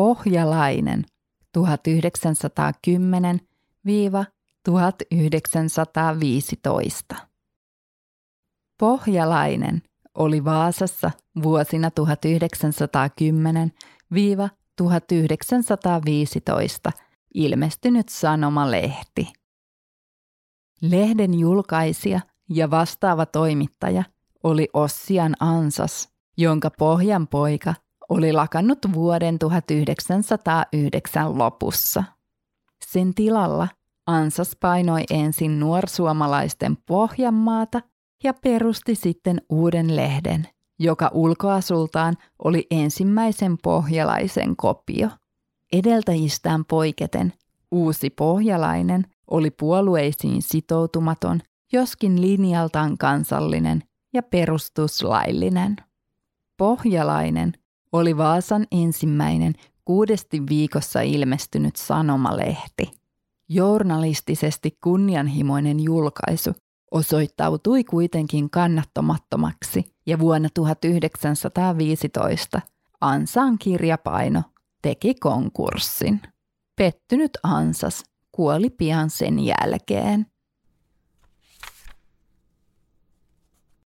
Pohjalainen 1910-1915. Pohjalainen oli Vaasassa vuosina 1910-1915 ilmestynyt sanomalehti. Lehden julkaisija ja vastaava toimittaja oli Ossian Ansas, jonka pohjan poika oli lakannut vuoden 1909 lopussa. Sen tilalla Ansas painoi ensin nuorsuomalaisten Pohjanmaata ja perusti sitten uuden lehden, joka ulkoasultaan oli ensimmäisen pohjalaisen kopio. Edeltäjistään poiketen uusi pohjalainen oli puolueisiin sitoutumaton, joskin linjaltaan kansallinen ja perustuslaillinen. Pohjalainen oli Vaasan ensimmäinen kuudesti viikossa ilmestynyt sanomalehti. Journalistisesti kunnianhimoinen julkaisu osoittautui kuitenkin kannattamattomaksi ja vuonna 1915 Ansaan kirjapaino teki konkurssin. Pettynyt Ansas kuoli pian sen jälkeen.